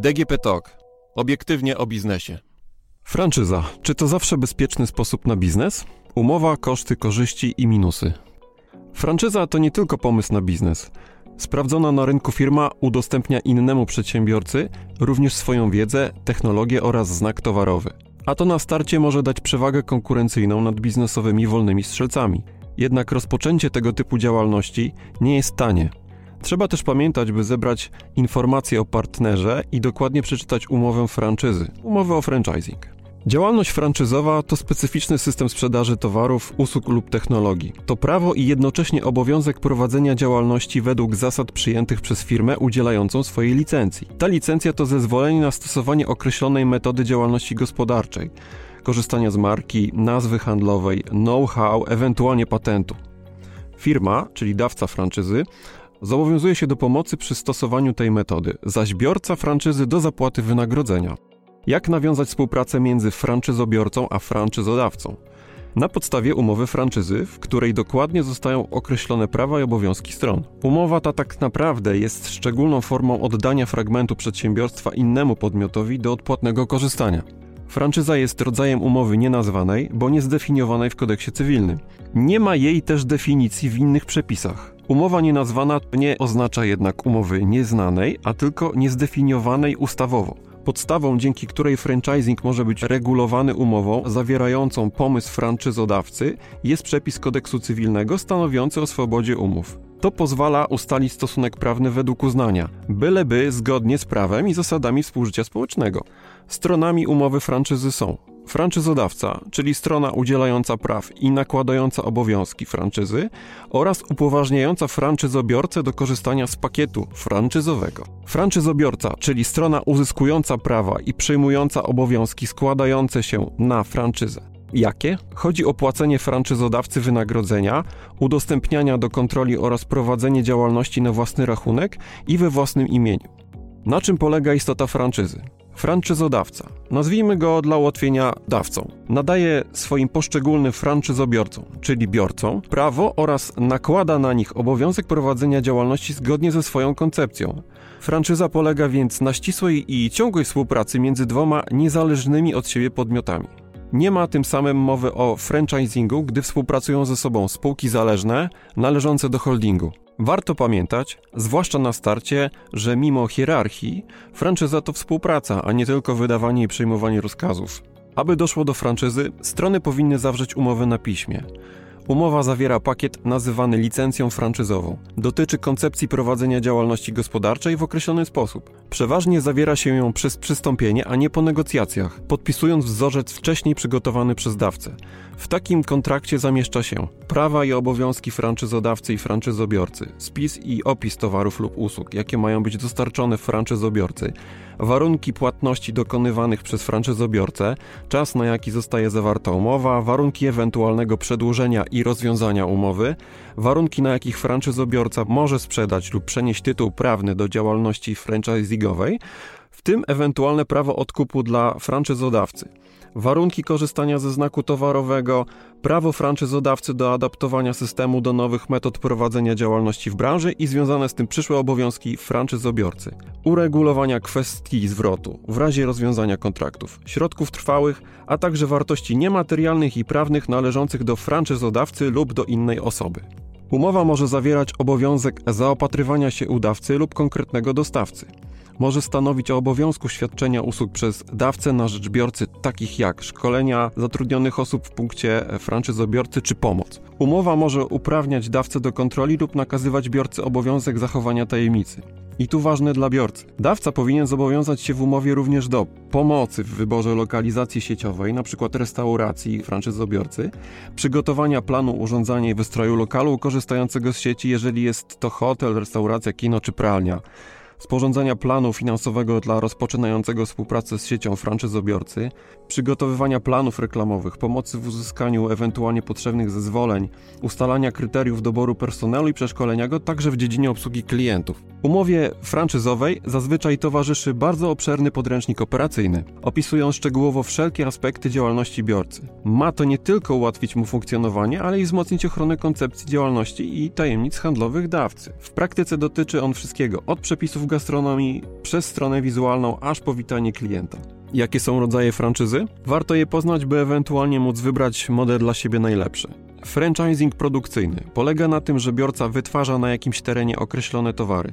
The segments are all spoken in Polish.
DGP Talk. Obiektywnie o biznesie. Franczyza. Czy to zawsze bezpieczny sposób na biznes? Umowa, koszty, korzyści i minusy. Franczyza to nie tylko pomysł na biznes. Sprawdzona na rynku firma udostępnia innemu przedsiębiorcy również swoją wiedzę, technologię oraz znak towarowy. A to na starcie może dać przewagę konkurencyjną nad biznesowymi wolnymi strzelcami. Jednak rozpoczęcie tego typu działalności nie jest tanie. Trzeba też pamiętać, by zebrać informacje o partnerze i dokładnie przeczytać umowę franczyzy, umowę o franchising. Działalność franczyzowa to specyficzny system sprzedaży towarów, usług lub technologii. To prawo i jednocześnie obowiązek prowadzenia działalności według zasad przyjętych przez firmę udzielającą swojej licencji. Ta licencja to zezwolenie na stosowanie określonej metody działalności gospodarczej, korzystania z marki, nazwy handlowej, know-how, ewentualnie patentu. Firma, czyli dawca franczyzy, zobowiązuje się do pomocy przy stosowaniu tej metody, zaś biorca franczyzy do zapłaty wynagrodzenia. Jak nawiązać współpracę między franczyzobiorcą a franczyzodawcą? Na podstawie umowy franczyzy, w której dokładnie zostają określone prawa i obowiązki stron. Umowa ta tak naprawdę jest szczególną formą oddania fragmentu przedsiębiorstwa innemu podmiotowi do odpłatnego korzystania. Franczyza jest rodzajem umowy nienazwanej, bo niezdefiniowanej w kodeksie cywilnym. Nie ma jej też definicji w innych przepisach. Umowa nienazwana nie oznacza jednak umowy nieznanej, a tylko niezdefiniowanej ustawowo. Podstawą, dzięki której franchising może być regulowany umową zawierającą pomysł franczyzodawcy, jest przepis kodeksu cywilnego stanowiący o swobodzie umów. To pozwala ustalić stosunek prawny według uznania, byleby zgodnie z prawem i zasadami współżycia społecznego. Stronami umowy franczyzy są franczyzodawca, czyli strona udzielająca praw i nakładająca obowiązki franczyzy oraz upoważniająca franczyzobiorcę do korzystania z pakietu franczyzowego. Franczyzobiorca, czyli strona uzyskująca prawa i przejmująca obowiązki składające się na franczyzę. Jakie? Chodzi o płacenie franczyzodawcy wynagrodzenia, udostępniania do kontroli oraz prowadzenie działalności na własny rachunek i we własnym imieniu. Na czym polega istota franczyzy? Franczyzodawca, nazwijmy go dla ułatwienia dawcą, nadaje swoim poszczególnym franczyzobiorcom, czyli biorcom, prawo oraz nakłada na nich obowiązek prowadzenia działalności zgodnie ze swoją koncepcją. Franczyza polega więc na ścisłej i ciągłej współpracy między dwoma niezależnymi od siebie podmiotami. Nie ma tym samym mowy o franchisingu, gdy współpracują ze sobą spółki zależne należące do holdingu. Warto pamiętać, zwłaszcza na starcie, że mimo hierarchii, franczyza to współpraca, a nie tylko wydawanie i przyjmowanie rozkazów. Aby doszło do franczyzy, strony powinny zawrzeć umowę na piśmie. Umowa zawiera pakiet nazywany licencją franczyzową. Dotyczy koncepcji prowadzenia działalności gospodarczej w określony sposób. Przeważnie zawiera się ją przez przystąpienie, a nie po negocjacjach, podpisując wzorzec wcześniej przygotowany przez dawcę. W takim kontrakcie zamieszcza się prawa i obowiązki franczyzodawcy i franczyzobiorcy, spis i opis towarów lub usług, jakie mają być dostarczone franczyzobiorcy, warunki płatności dokonywanych przez franczyzobiorcę, czas na jaki zostaje zawarta umowa, warunki ewentualnego przedłużenia i rozwiązania umowy, warunki na jakich franczyzobiorca może sprzedać lub przenieść tytuł prawny do działalności franchisingowej, w tym ewentualne prawo odkupu dla franczyzodawcy warunki korzystania ze znaku towarowego, prawo franczyzodawcy do adaptowania systemu do nowych metod prowadzenia działalności w branży i związane z tym przyszłe obowiązki franczyzobiorcy, uregulowania kwestii zwrotu w razie rozwiązania kontraktów, środków trwałych, a także wartości niematerialnych i prawnych należących do franczyzodawcy lub do innej osoby. Umowa może zawierać obowiązek zaopatrywania się udawcy lub konkretnego dostawcy może stanowić o obowiązku świadczenia usług przez dawcę na rzecz biorcy, takich jak szkolenia zatrudnionych osób w punkcie franczyzobiorcy czy pomoc. Umowa może uprawniać dawcę do kontroli lub nakazywać biorcy obowiązek zachowania tajemnicy. I tu ważne dla biorcy. Dawca powinien zobowiązać się w umowie również do pomocy w wyborze lokalizacji sieciowej, np. restauracji franczyzobiorcy, przygotowania planu urządzania i wystroju lokalu korzystającego z sieci, jeżeli jest to hotel, restauracja, kino czy pralnia sporządzania planu finansowego dla rozpoczynającego współpracę z siecią franczyzobiorcy, przygotowywania planów reklamowych, pomocy w uzyskaniu ewentualnie potrzebnych zezwoleń, ustalania kryteriów doboru personelu i przeszkolenia go także w dziedzinie obsługi klientów. Umowie franczyzowej zazwyczaj towarzyszy bardzo obszerny podręcznik operacyjny, opisując szczegółowo wszelkie aspekty działalności biorcy. Ma to nie tylko ułatwić mu funkcjonowanie, ale i wzmocnić ochronę koncepcji działalności i tajemnic handlowych dawcy. W praktyce dotyczy on wszystkiego, od przepisów gastronomii przez stronę wizualną aż po witanie klienta. Jakie są rodzaje franczyzy? Warto je poznać, by ewentualnie móc wybrać model dla siebie najlepszy. Franchising produkcyjny polega na tym, że biorca wytwarza na jakimś terenie określone towary.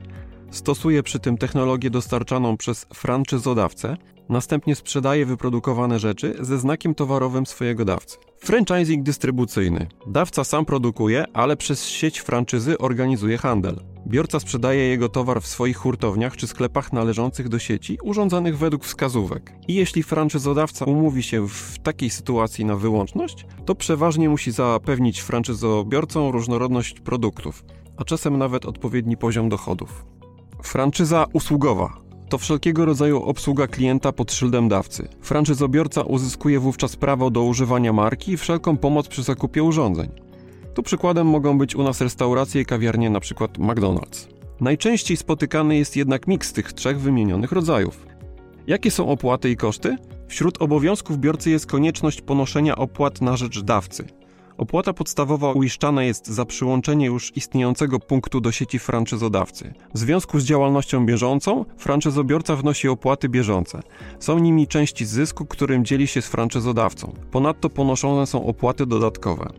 Stosuje przy tym technologię dostarczaną przez franczyzodawcę, następnie sprzedaje wyprodukowane rzeczy ze znakiem towarowym swojego dawcy. Franchising dystrybucyjny. Dawca sam produkuje, ale przez sieć franczyzy organizuje handel. Biorca sprzedaje jego towar w swoich hurtowniach czy sklepach należących do sieci, urządzanych według wskazówek. I jeśli franczyzodawca umówi się w takiej sytuacji na wyłączność, to przeważnie musi zapewnić franczyzobiorcom różnorodność produktów, a czasem nawet odpowiedni poziom dochodów. Franczyza usługowa to wszelkiego rodzaju obsługa klienta pod szyldem dawcy. Franczyzobiorca uzyskuje wówczas prawo do używania marki i wszelką pomoc przy zakupie urządzeń. Tu przykładem mogą być u nas restauracje i kawiarnie np. McDonald's. Najczęściej spotykany jest jednak miks tych trzech wymienionych rodzajów. Jakie są opłaty i koszty? Wśród obowiązków biorcy jest konieczność ponoszenia opłat na rzecz dawcy. Opłata podstawowa uiszczana jest za przyłączenie już istniejącego punktu do sieci franczyzodawcy. W związku z działalnością bieżącą, franczyzobiorca wnosi opłaty bieżące. Są nimi części zysku, którym dzieli się z franczyzodawcą. Ponadto ponoszone są opłaty dodatkowe.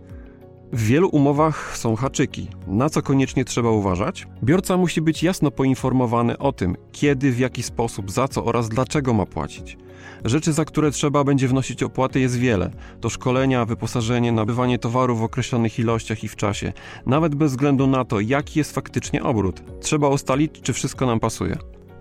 W wielu umowach są haczyki. Na co koniecznie trzeba uważać? Biorca musi być jasno poinformowany o tym, kiedy, w jaki sposób, za co oraz dlaczego ma płacić. Rzeczy, za które trzeba będzie wnosić opłaty jest wiele. To szkolenia, wyposażenie, nabywanie towarów w określonych ilościach i w czasie. Nawet bez względu na to, jaki jest faktycznie obrót. Trzeba ustalić, czy wszystko nam pasuje.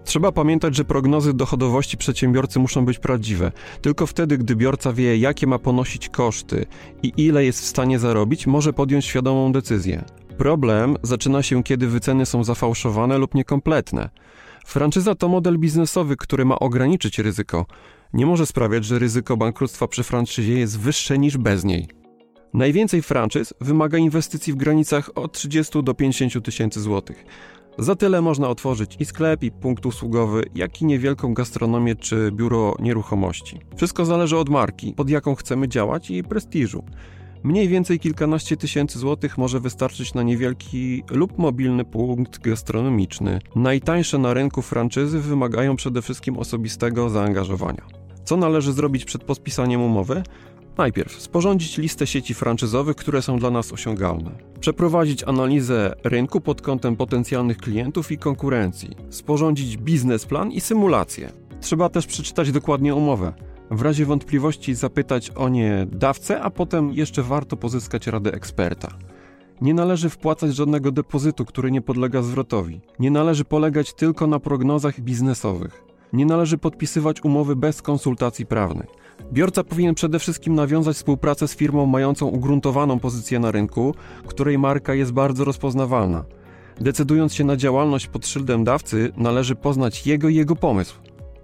Trzeba pamiętać, że prognozy dochodowości przedsiębiorcy muszą być prawdziwe. Tylko wtedy, gdy biorca wie, jakie ma ponosić koszty i ile jest w stanie zarobić, może podjąć świadomą decyzję. Problem zaczyna się, kiedy wyceny są zafałszowane lub niekompletne. Franczyza to model biznesowy, który ma ograniczyć ryzyko. Nie może sprawiać, że ryzyko bankructwa przy franczyzie jest wyższe niż bez niej. Najwięcej franczyz wymaga inwestycji w granicach od 30 do 50 tysięcy złotych. Za tyle można otworzyć i sklep, i punkt usługowy, jak i niewielką gastronomię czy biuro nieruchomości. Wszystko zależy od marki, pod jaką chcemy działać i prestiżu. Mniej więcej kilkanaście tysięcy złotych może wystarczyć na niewielki lub mobilny punkt gastronomiczny. Najtańsze na rynku franczyzy wymagają przede wszystkim osobistego zaangażowania. Co należy zrobić przed podpisaniem umowy? Najpierw sporządzić listę sieci franczyzowych, które są dla nas osiągalne. Przeprowadzić analizę rynku pod kątem potencjalnych klientów i konkurencji. Sporządzić biznesplan i symulację. Trzeba też przeczytać dokładnie umowę. W razie wątpliwości zapytać o nie dawcę, a potem jeszcze warto pozyskać radę eksperta. Nie należy wpłacać żadnego depozytu, który nie podlega zwrotowi. Nie należy polegać tylko na prognozach biznesowych. Nie należy podpisywać umowy bez konsultacji prawnej. Biorca powinien przede wszystkim nawiązać współpracę z firmą mającą ugruntowaną pozycję na rynku, której marka jest bardzo rozpoznawalna. Decydując się na działalność pod szyldem dawcy, należy poznać jego i jego pomysł.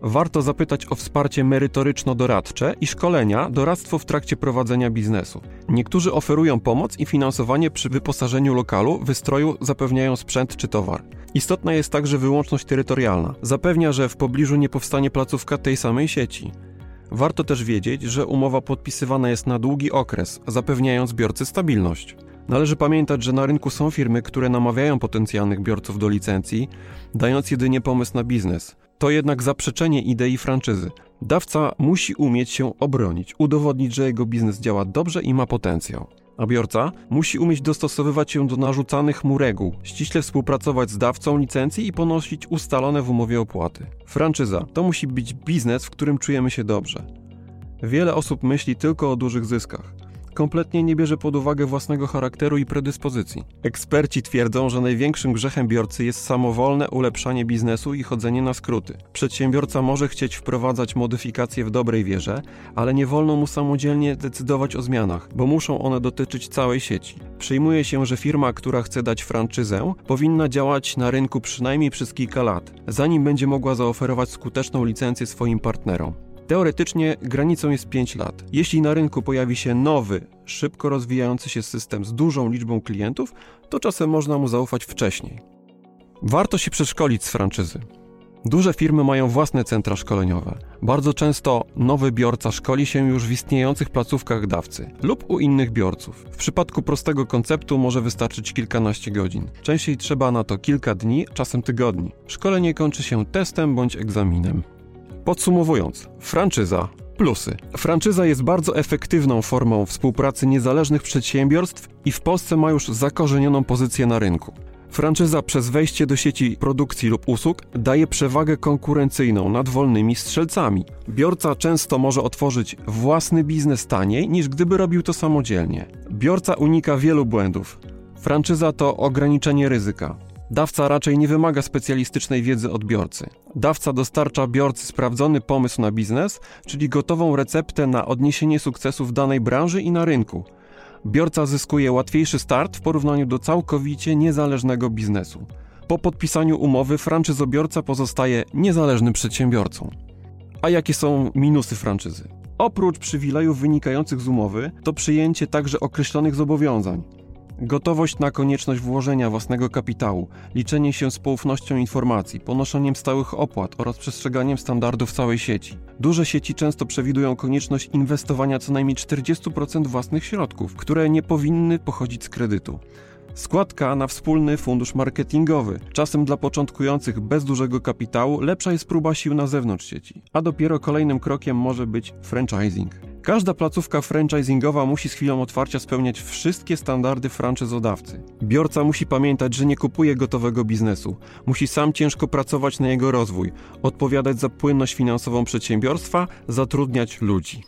Warto zapytać o wsparcie merytoryczno-doradcze i szkolenia, doradztwo w trakcie prowadzenia biznesu. Niektórzy oferują pomoc i finansowanie przy wyposażeniu lokalu, wystroju, zapewniają sprzęt czy towar. Istotna jest także wyłączność terytorialna. Zapewnia, że w pobliżu nie powstanie placówka tej samej sieci. Warto też wiedzieć, że umowa podpisywana jest na długi okres, zapewniając biorcy stabilność. Należy pamiętać, że na rynku są firmy, które namawiają potencjalnych biorców do licencji, dając jedynie pomysł na biznes. To jednak zaprzeczenie idei franczyzy. Dawca musi umieć się obronić, udowodnić, że jego biznes działa dobrze i ma potencjał. A biorca musi umieć dostosowywać się do narzucanych mu reguł, ściśle współpracować z dawcą licencji i ponosić ustalone w umowie opłaty. Franczyza to musi być biznes, w którym czujemy się dobrze. Wiele osób myśli tylko o dużych zyskach kompletnie nie bierze pod uwagę własnego charakteru i predyspozycji. Eksperci twierdzą, że największym grzechem biorcy jest samowolne ulepszanie biznesu i chodzenie na skróty. Przedsiębiorca może chcieć wprowadzać modyfikacje w dobrej wierze, ale nie wolno mu samodzielnie decydować o zmianach, bo muszą one dotyczyć całej sieci. Przyjmuje się, że firma, która chce dać franczyzę, powinna działać na rynku przynajmniej przez kilka lat, zanim będzie mogła zaoferować skuteczną licencję swoim partnerom. Teoretycznie granicą jest 5 lat. Jeśli na rynku pojawi się nowy, szybko rozwijający się system z dużą liczbą klientów, to czasem można mu zaufać wcześniej. Warto się przeszkolić z franczyzy. Duże firmy mają własne centra szkoleniowe. Bardzo często nowy biorca szkoli się już w istniejących placówkach dawcy lub u innych biorców. W przypadku prostego konceptu może wystarczyć kilkanaście godzin. Częściej trzeba na to kilka dni, czasem tygodni. Szkolenie kończy się testem bądź egzaminem. Podsumowując, franczyza Plusy. Franczyza jest bardzo efektywną formą współpracy niezależnych przedsiębiorstw i w Polsce ma już zakorzenioną pozycję na rynku. Franczyza przez wejście do sieci produkcji lub usług daje przewagę konkurencyjną nad wolnymi strzelcami. Biorca często może otworzyć własny biznes taniej niż gdyby robił to samodzielnie. Biorca unika wielu błędów. Franczyza to ograniczenie ryzyka. Dawca raczej nie wymaga specjalistycznej wiedzy odbiorcy. Dawca dostarcza biorcy sprawdzony pomysł na biznes, czyli gotową receptę na odniesienie sukcesu w danej branży i na rynku. Biorca zyskuje łatwiejszy start w porównaniu do całkowicie niezależnego biznesu. Po podpisaniu umowy franczyzobiorca pozostaje niezależnym przedsiębiorcą. A jakie są minusy franczyzy? Oprócz przywilejów wynikających z umowy, to przyjęcie także określonych zobowiązań. Gotowość na konieczność włożenia własnego kapitału, liczenie się z poufnością informacji, ponoszeniem stałych opłat oraz przestrzeganiem standardów całej sieci. Duże sieci często przewidują konieczność inwestowania co najmniej 40% własnych środków, które nie powinny pochodzić z kredytu. Składka na wspólny fundusz marketingowy. Czasem dla początkujących bez dużego kapitału lepsza jest próba sił na zewnątrz sieci, a dopiero kolejnym krokiem może być franchising. Każda placówka franchisingowa musi z chwilą otwarcia spełniać wszystkie standardy franczyzodawcy. Biorca musi pamiętać, że nie kupuje gotowego biznesu. Musi sam ciężko pracować na jego rozwój, odpowiadać za płynność finansową przedsiębiorstwa, zatrudniać ludzi.